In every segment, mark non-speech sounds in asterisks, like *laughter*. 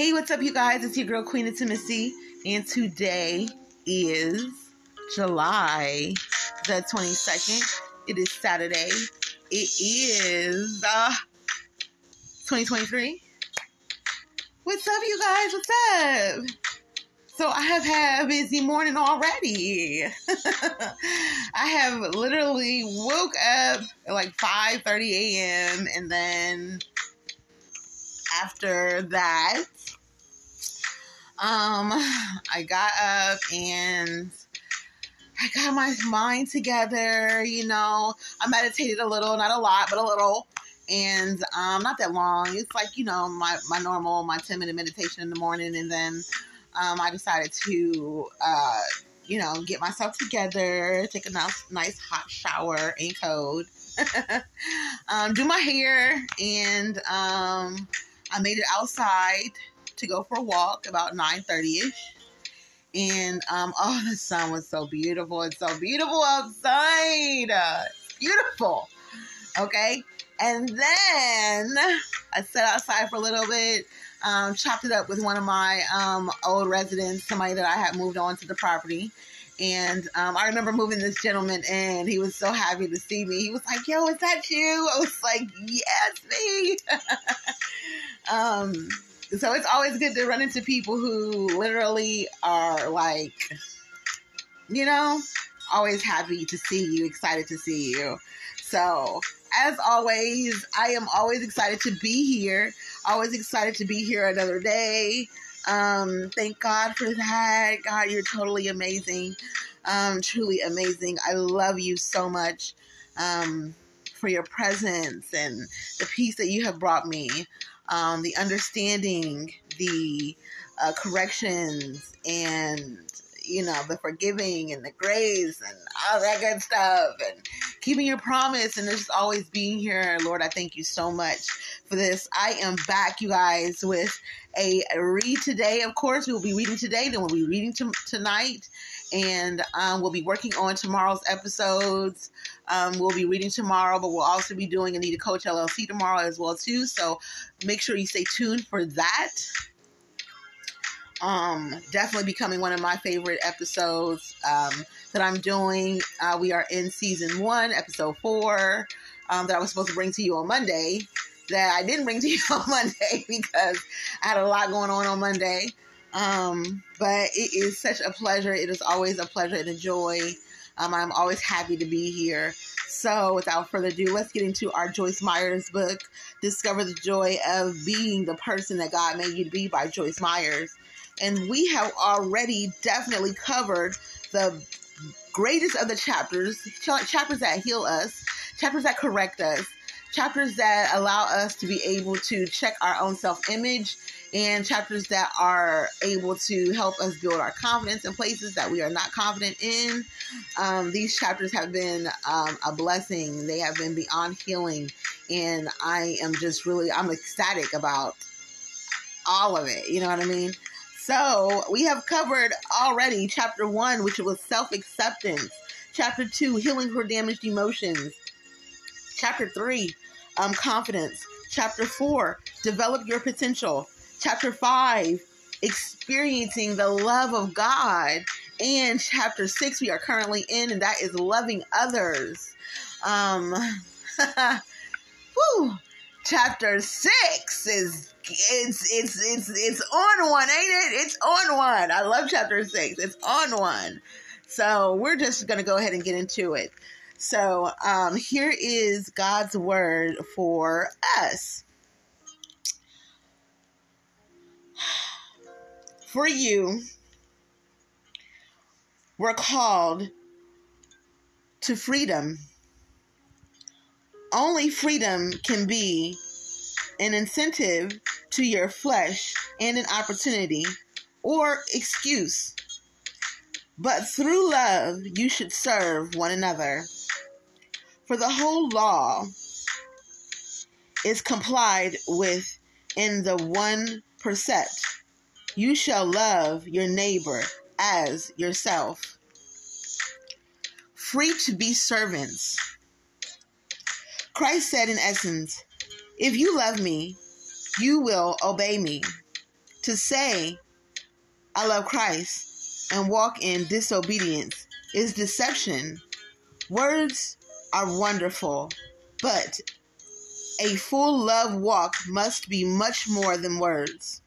Hey, what's up, you guys? It's your girl, Queen Intimacy, and today is July the 22nd. It is Saturday. It is uh, 2023. What's up, you guys? What's up? So I have had a busy morning already. *laughs* I have literally woke up at like 5:30 a.m. and then after that, um, *sighs* I got up and I got my mind together. You know, I meditated a little, not a lot, but a little, and um, not that long. It's like you know my my normal my ten minute meditation in the morning, and then um, I decided to. Uh, you know, get myself together, take a nice, nice hot shower, and cold, *laughs* um, do my hair, and um, I made it outside to go for a walk about 9.30ish. And um, oh, the sun was so beautiful. It's so beautiful outside. Uh, beautiful. Okay. And then I sat outside for a little bit, um, chopped it up with one of my um, old residents, somebody that I had moved on to the property. And um, I remember moving this gentleman in. He was so happy to see me. He was like, Yo, is that you? I was like, Yes, me. *laughs* um, so it's always good to run into people who literally are like, you know, always happy to see you, excited to see you. So, as always, I am always excited to be here. Always excited to be here another day. Um, thank God for that. God, you're totally amazing. Um, truly amazing. I love you so much. Um, for your presence and the peace that you have brought me um, the understanding, the uh, corrections, and you know the forgiving and the grace and all that good stuff, and keeping your promise and just always being here. Lord, I thank you so much for this. I am back, you guys, with a read today. Of course, we will be reading today, then we'll be reading to, tonight, and um, we'll be working on tomorrow's episodes. Um, we'll be reading tomorrow, but we'll also be doing Anita Coach LLC tomorrow as well too. So make sure you stay tuned for that. Um, definitely becoming one of my favorite episodes um, that I'm doing. Uh, we are in season one, episode four, um, that I was supposed to bring to you on Monday. That I didn't bring to you *laughs* on Monday because I had a lot going on on Monday. Um, but it is such a pleasure. It is always a pleasure and a joy. Um, I'm always happy to be here. So, without further ado, let's get into our Joyce Myers book, Discover the Joy of Being the Person That God Made You to Be by Joyce Myers. And we have already definitely covered the greatest of the chapters, chapters that heal us, chapters that correct us, chapters that allow us to be able to check our own self image and chapters that are able to help us build our confidence in places that we are not confident in. Um, these chapters have been um, a blessing. They have been beyond healing, and I am just really I'm ecstatic about all of it. You know what I mean? So we have covered already chapter one, which was self acceptance. Chapter two, healing for damaged emotions. Chapter three, um, confidence. Chapter four, develop your potential chapter 5, experiencing the love of God, and chapter 6 we are currently in, and that is loving others. Um, *laughs* whew, chapter 6 is it's it's it's it's on one, ain't it? It's on one. I love chapter 6. It's on one. So, we're just to go ahead and get into it. So, um, here is God's word for us. For you were called to freedom. Only freedom can be an incentive to your flesh and an opportunity or excuse. But through love, you should serve one another. For the whole law is complied with in the one precept you shall love your neighbor as yourself. Free to be servants. Christ said, in essence, if you love me, you will obey me. To say, I love Christ and walk in disobedience is deception. Words are wonderful, but a full love walk must be much more than words.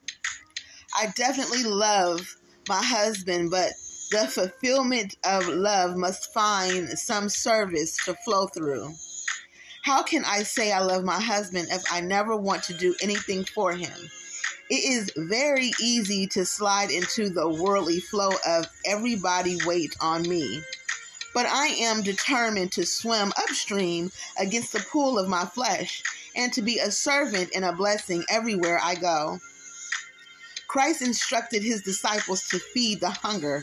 I definitely love my husband, but the fulfillment of love must find some service to flow through. How can I say I love my husband if I never want to do anything for him? It is very easy to slide into the worldly flow of everybody wait on me. But I am determined to swim upstream against the pool of my flesh and to be a servant and a blessing everywhere I go. Christ instructed his disciples to feed the hunger,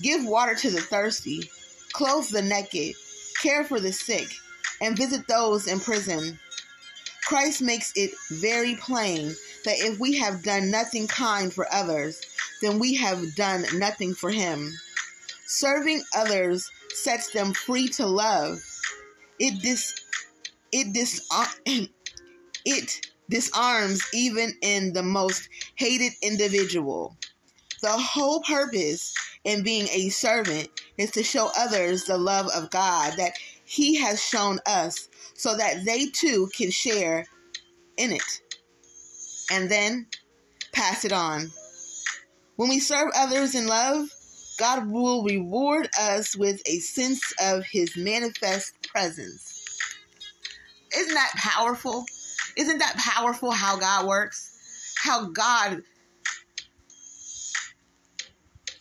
give water to the thirsty, clothe the naked, care for the sick, and visit those in prison. Christ makes it very plain that if we have done nothing kind for others, then we have done nothing for him. Serving others sets them free to love. It dis it dis *clears throat* it disarms even in the most hated individual. The whole purpose in being a servant is to show others the love of God that He has shown us so that they too can share in it and then pass it on. When we serve others in love, God will reward us with a sense of His manifest presence. Isn't that powerful? Isn't that powerful how God works? How God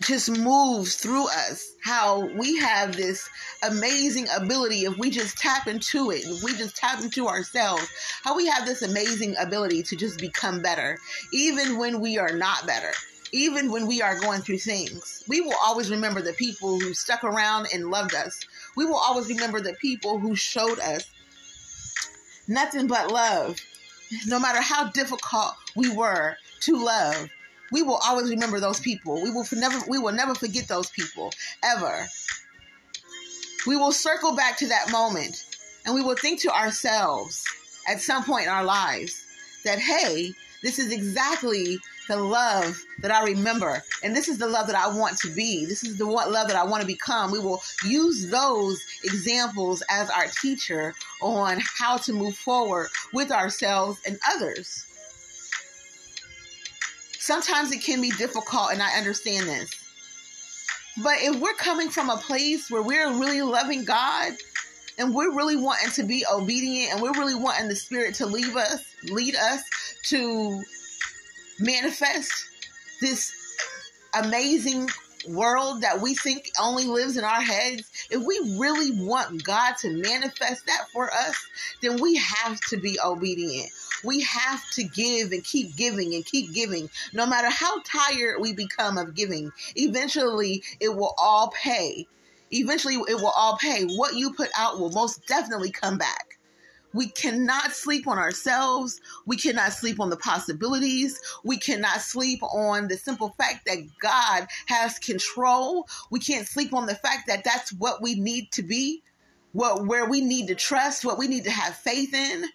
just moves through us. How we have this amazing ability if we just tap into it, if we just tap into ourselves, how we have this amazing ability to just become better, even when we are not better. Even when we are going through things, we will always remember the people who stuck around and loved us. We will always remember the people who showed us nothing but love. No matter how difficult we were to love, we will always remember those people. We will never we will never forget those people ever. We will circle back to that moment and we will think to ourselves at some point in our lives that hey, this is exactly the love that I remember. And this is the love that I want to be. This is the love that I want to become. We will use those examples as our teacher on how to move forward with ourselves and others. Sometimes it can be difficult, and I understand this. But if we're coming from a place where we're really loving God and we're really wanting to be obedient and we're really wanting the Spirit to lead us, lead us to manifest this amazing world that we think only lives in our heads, if we really want God to manifest that for us, then we have to be obedient. We have to give and keep giving and keep giving. No matter how tired we become of giving, eventually it will all pay. Eventually it will all pay. What you put out will most definitely come back. We cannot sleep on ourselves. We cannot sleep on the possibilities. We cannot sleep on the simple fact that God has control. We can't sleep on the fact that that's what we need to be, what where we need to trust, what we need to have faith in.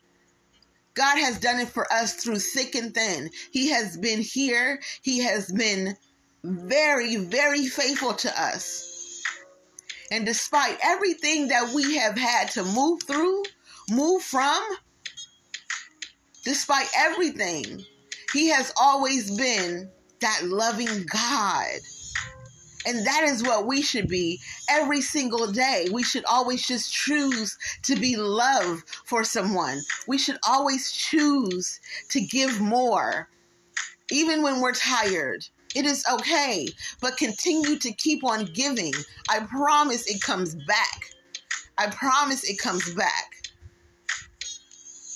God has done it for us through thick and thin. He has been here. He has been very, very faithful to us. And despite everything that we have had to move through, move from, despite everything, He has always been that loving God and that is what we should be every single day. We should always just choose to be love for someone. We should always choose to give more, even when we're tired. It is okay, but continue to keep on giving. I promise it comes back. I promise it comes back.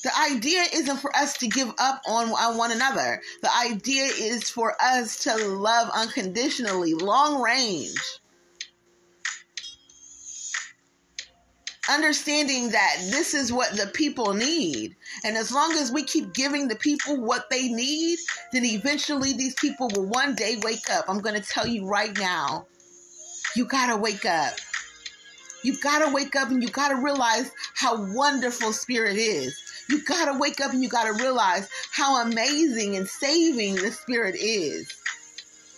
The idea isn't for us to give up on, on one another. The idea is for us to love unconditionally, long range. Understanding that this is what the people need. And as long as we keep giving the people what they need, then eventually these people will one day wake up. I'm going to tell you right now you got to wake up. You got to wake up and you got to realize how wonderful spirit is. You got to wake up and you got to realize how amazing and saving the Spirit is.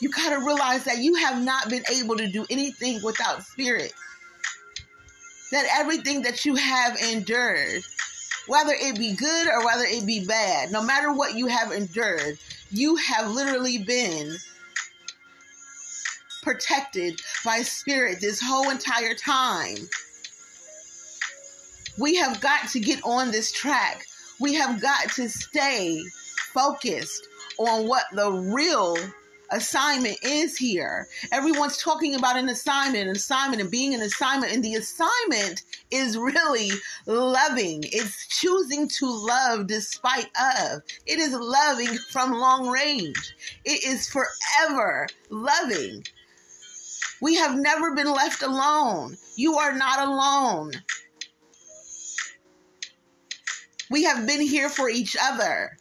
You got to realize that you have not been able to do anything without Spirit. That everything that you have endured, whether it be good or whether it be bad, no matter what you have endured, you have literally been protected by Spirit this whole entire time. We have got to get on this track. We have got to stay focused on what the real assignment is here. Everyone's talking about an assignment, an assignment, and being an assignment. And the assignment is really loving. It's choosing to love despite of. It is loving from long range. It is forever loving. We have never been left alone. You are not alone. We have been here for each other.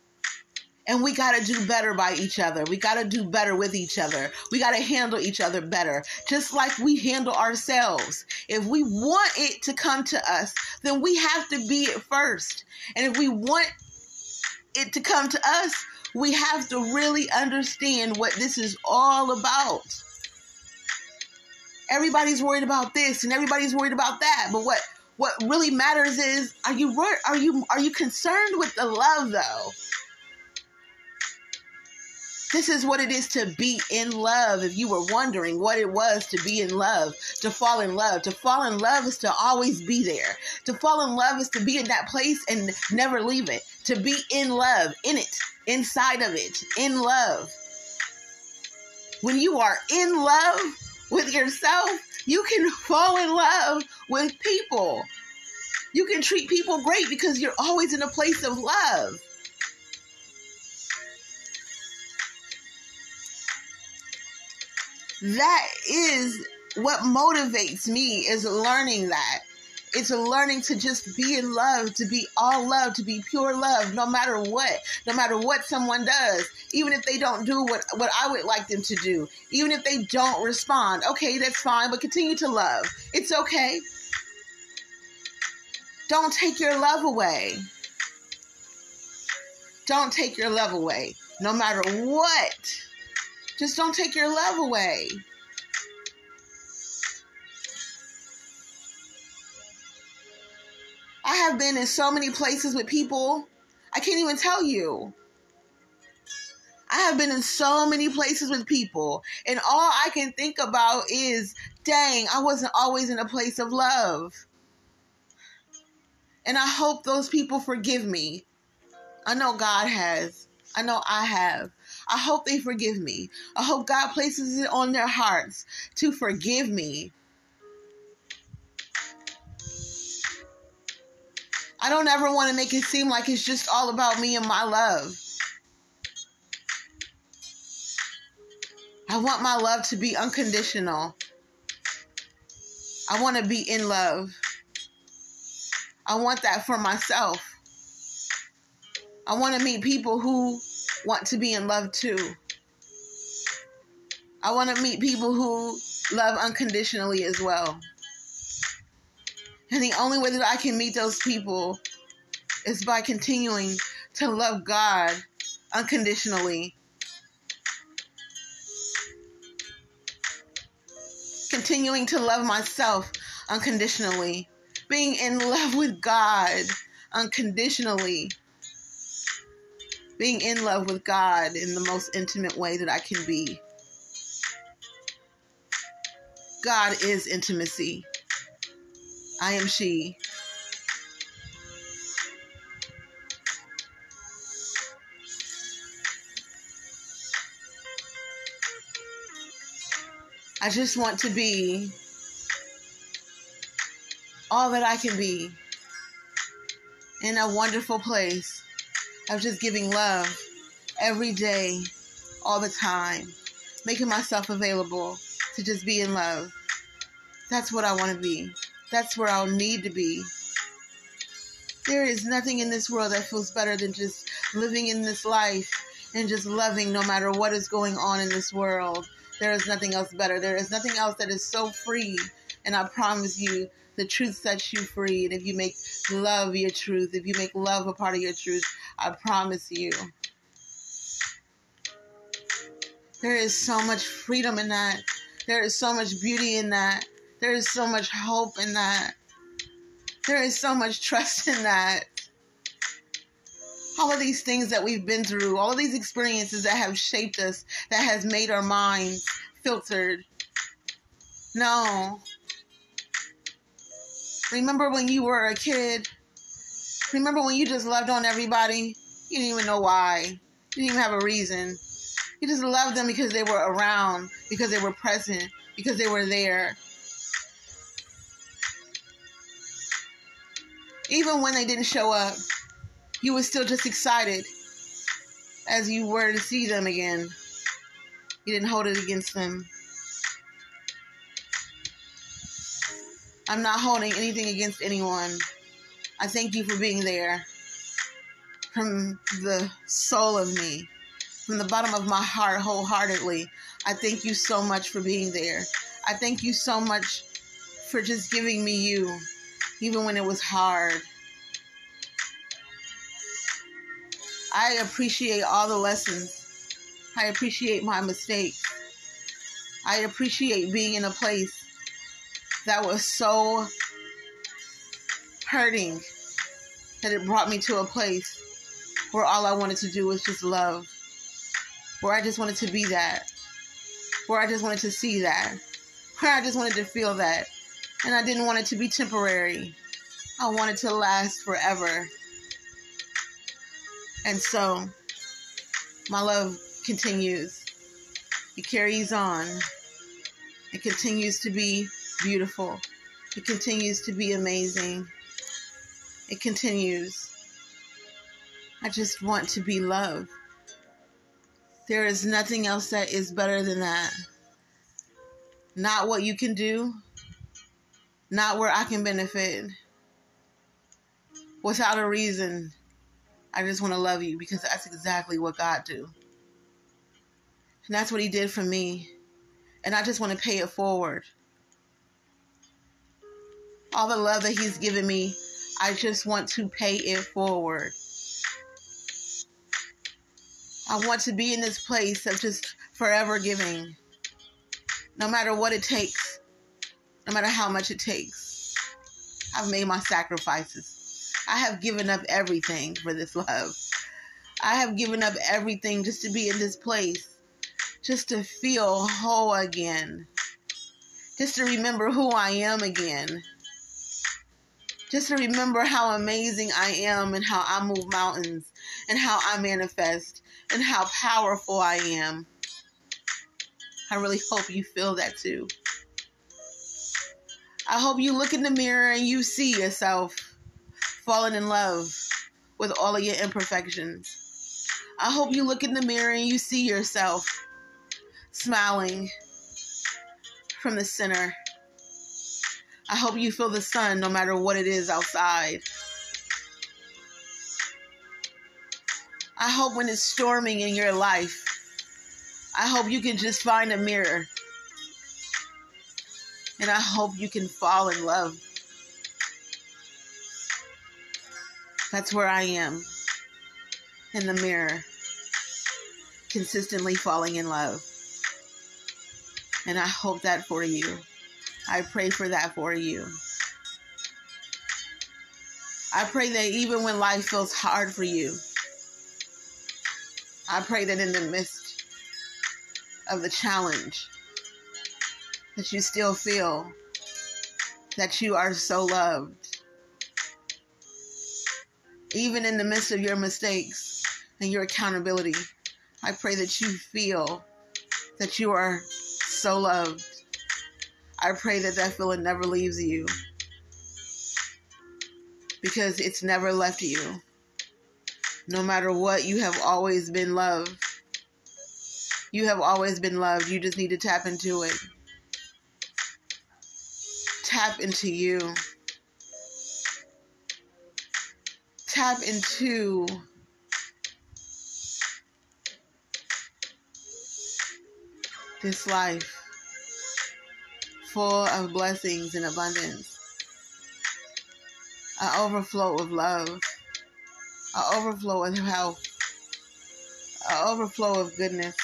And we got to do better by each other. We got to do better with each other. We got to handle each other better, just like we handle ourselves. If we want it to come to us, then we have to be it first. And if we want it to come to us, we have to really understand what this is all about. Everybody's worried about this and everybody's worried about that. But what what really matters is are you are you are you concerned with the love though? This is what it is to be in love. If you were wondering what it was to be in love, to fall in love, to fall in love is to always be there. To fall in love is to be in that place and never leave it. To be in love, in it, inside of it, in love. When you are in love with yourself, you can *laughs* fall in love with people. You can treat people great because you're always in a place of love. That is what motivates me is learning that. It's a learning to just be in love, to be all love, to be pure love, no matter what, no matter what someone does, even if they don't do what, what I would like them to do, even if they don't respond. Okay, that's fine, but continue to love. It's okay. Don't take your love away. Don't take your love away, no matter what. Just don't take your love away. I have been in so many places with people, I can't even tell you. I have been in so many places with people, and all I can think about is dang, I wasn't always in a place of love. And I hope those people forgive me. I know God has. I know I have. I hope they forgive me. I hope God places it on their hearts to forgive me I don't ever want to make it seem like it's just all about me and my love. I want my love to be unconditional. I want to be in love. I want that for myself. I want to meet people who want to be in love too. I want to meet people who love unconditionally as well. And the only way that I can meet those people is by continuing to love God unconditionally. Continuing to love myself unconditionally. Being in love with God unconditionally. Being in love with God in the most intimate way that I can be. God is intimacy. I am she. I just want to be all that I can be in a wonderful place of just giving love every day, all the time, making myself available to just be in love. That's what I want to be. That's where I'll need to be. There is nothing in this world that feels better than just living in this life and just loving no matter what is going on in this world. There is nothing else better. There is nothing else that is so free. And I promise you, the truth sets you free. And if you make love your truth, if you make love a part of your truth, I promise you, There is so much freedom in that. There is so much beauty in that. There is so much hope in that. There is so much trust in that. All of these things that we've been through, all of these experiences that have shaped us, that has made our minds filtered. No. Remember when you were a kid? Remember when you just loved on everybody? You didn't even know why. You didn't even have a reason. You just loved them because they were around, because they were present, because they were there. Even when they didn't show up, you were still just excited as you were to see them again. You didn't hold it against them. I'm not holding anything against anyone. I thank you for being there from the soul of me, from the bottom of my heart, wholeheartedly. I thank you so much for being there. I thank you so much for just giving me you, even when it was hard. I appreciate all the lessons. I appreciate my mistakes. I appreciate being in a place that was so hurting that it brought me to a place where all I wanted to do was just love, where I just wanted to be that, where I just wanted to see that, where I just wanted to feel that. And I didn't want it to be temporary, I wanted it to last forever. And so, my love continues. It carries on. It continues to be beautiful. It continues to be amazing. It continues. I just want to be loved. There is nothing else that is better than that. Not what you can do, not where I can benefit. Without a reason, I just want to love you because that's exactly what God do. And that's what he did for me. And I just want to pay it forward. All the love that he's given me, I just want to pay it forward. I want to be in this place of just forever giving. No matter what it takes, no matter how much it takes. I've made my sacrifices. I have given up everything for this love. I have given up everything just to be in this place just to feel whole again, just to remember who I am again, just to remember how amazing I am and how I move mountains and how I manifest and how powerful I am. I really hope you feel that too. I hope you look in the mirror and you see yourself falling in love with all of your imperfections. I hope you look in the mirror and you see yourself smiling from the center. I hope you feel the sun no matter what it is outside. I hope when it's storming in your life, I hope you can just find a mirror. And I hope you can fall in love. That's where I am in the mirror, consistently falling in love. And I hope that for you. I pray for that for you. I pray that even when life feels hard for you, I pray that in the midst of the challenge, that you still feel that you are so loved. Even in the midst of your mistakes and your accountability, I pray that you feel that you are so loved. I pray that that feeling never leaves you because it's never left you. No matter what, you have always been loved. You have always been loved. You just need to tap into it. Tap into you. Tap into this life full of blessings and abundance, an overflow of love, an overflow of health, an overflow of goodness,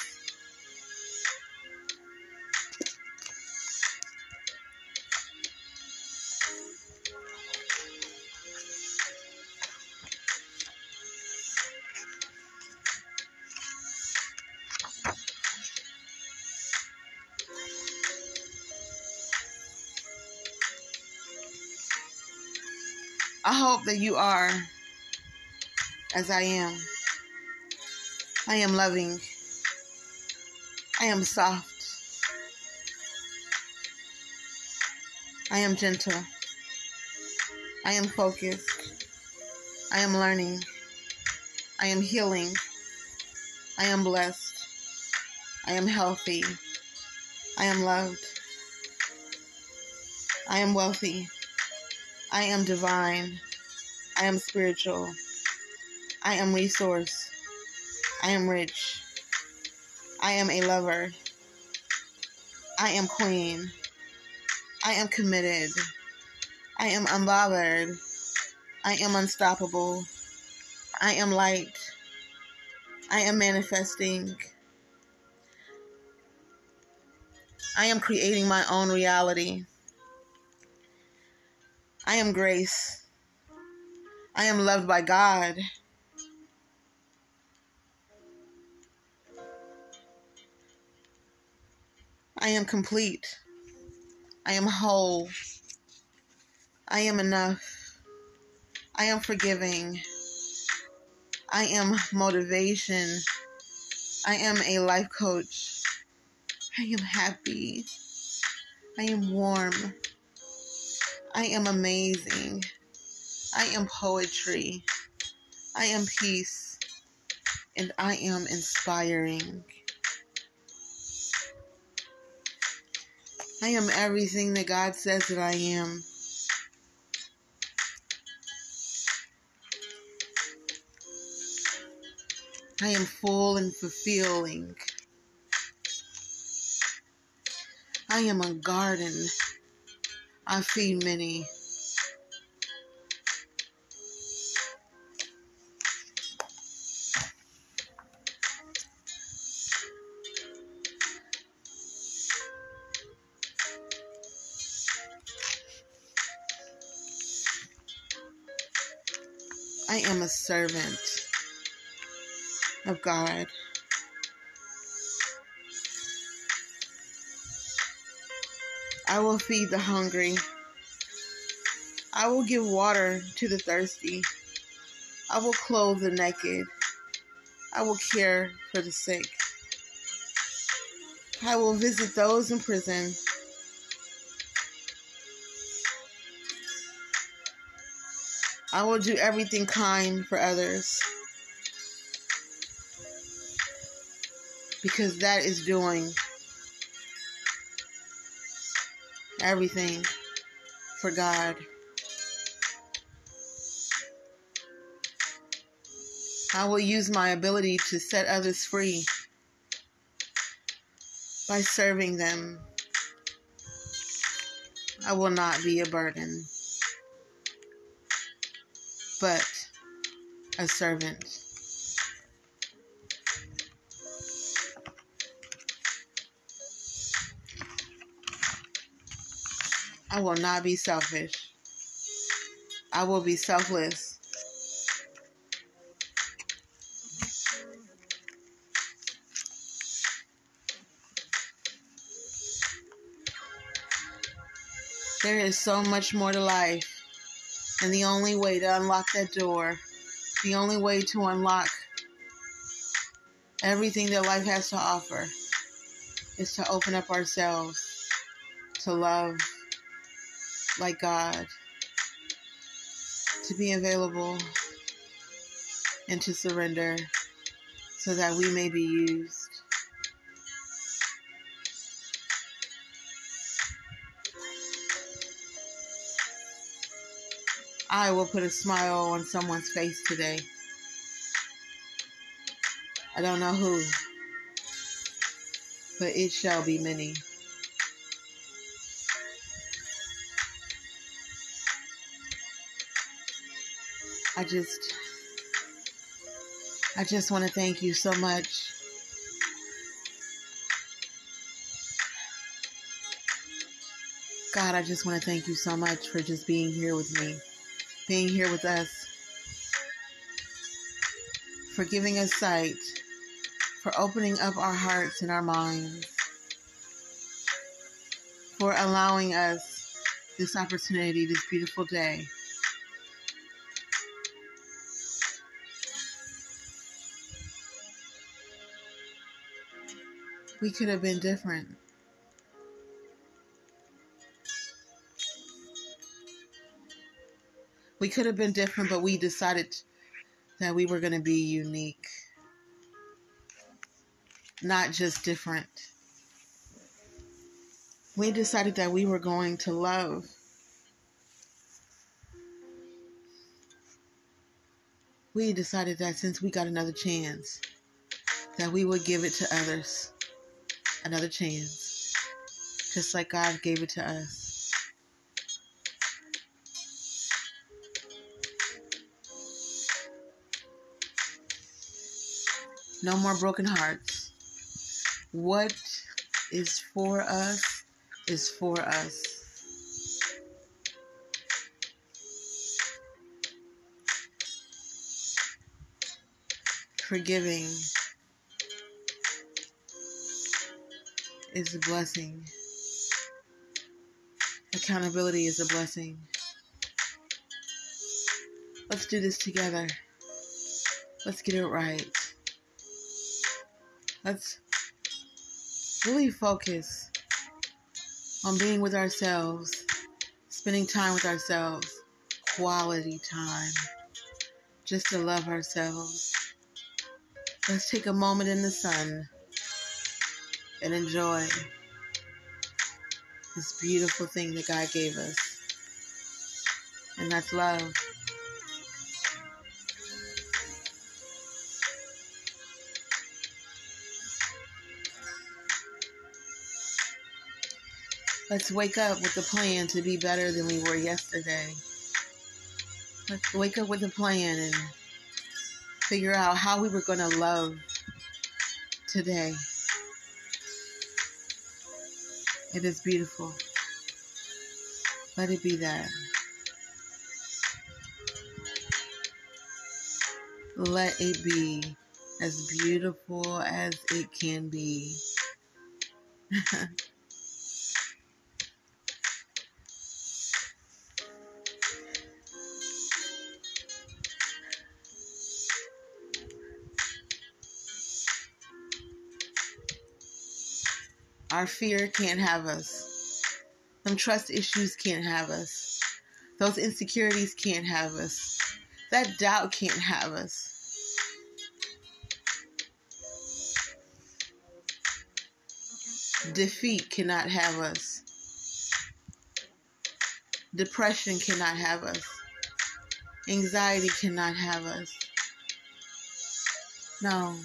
that you are as I am. I am loving. I am soft. I am gentle. I am focused. I am learning. I am healing. I am blessed. I am healthy. I am loved. I am wealthy. I am divine. I am spiritual. I am resource. I am rich. I am a lover. I am queen. I am committed. I am unbothered. I am unstoppable. I am light. I am manifesting. I am creating my own reality. I am grace. I am loved by God. I am complete. I am whole. I am enough. I am forgiving. I am motivation. I am a life coach. I am happy. I am warm. I am amazing. I am poetry. I am peace. And I am inspiring. I am everything that God says that I am. I am full and fulfilling. I am a garden. I feed many. I am a servant of God. I will feed the hungry. I will give water to the thirsty. I will clothe the naked. I will care for the sick. I will visit those in prison. I will do everything kind for others. Because that is doing everything for God. I will use my ability to set others free by serving them. I will not be a burden, but a servant. I will not be selfish. I will be selfless. There is so much more to life. And the only way to unlock that door, the only way to unlock everything that life has to offer, is to open up ourselves to love like God, to be available and to surrender so that we may be used. I will put a smile on someone's face today. I don't know who, but it shall be many. I just I just want to thank you so much. God, I just want to thank you so much for just being here with me, being here with us, for giving us sight, for opening up our hearts and our minds, for allowing us this opportunity, this beautiful day. We could have been different. We could have been different, but we decided that we were going to be unique, not just different. We decided that we were going to love. We decided that since we got another chance, that we would give it to others another chance, just like God gave it to us. No more broken hearts. What is for us is for us. Forgiving is a blessing. Accountability is a blessing. Let's do this together. Let's get it right. Let's really focus on being with ourselves, spending time with ourselves, quality time, just to love ourselves. Let's take a moment in the sun and enjoy this beautiful thing that God gave us. And that's love. Let's wake up with a plan to be better than we were yesterday. Let's wake up with a plan and figure out how we were going to love today. It is beautiful. Let it be that. Let it be as beautiful as it can be. *laughs* Our fear can't have us. Some trust issues can't have us. Those insecurities can't have us. That doubt can't have us. Defeat cannot have us. Depression cannot have us. Anxiety cannot have us. No.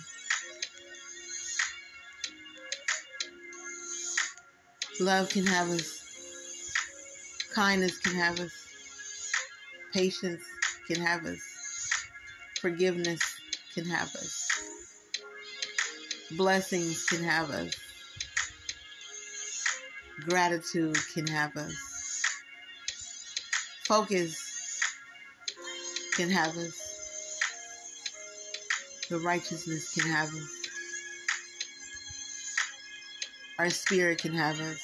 Love can have us. Kindness can have us. Patience can have us. Forgiveness can have us. Blessings can have us. Gratitude can have us. Focus can have us. The righteousness can have us. Our spirit can have us.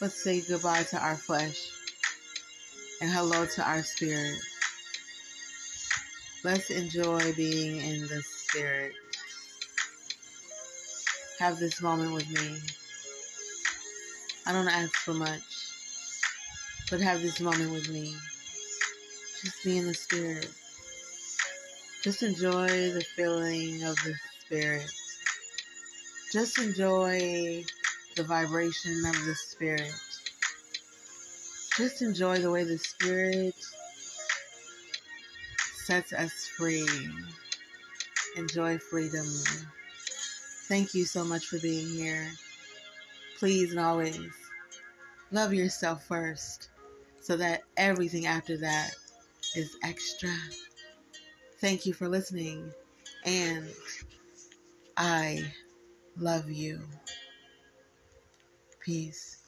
Let's say goodbye to our flesh and hello to our spirit. Let's enjoy being in the spirit. Have this moment with me. I don't ask for much, but have this moment with me. Just be in the spirit. Just enjoy the feeling of the spirit just enjoy the vibration of the spirit. Just enjoy the way the spirit sets us free. Enjoy freedom. Thank you so much for being here. Please and always love yourself first so that everything after that is extra. Thank you for listening. And I love you. Peace.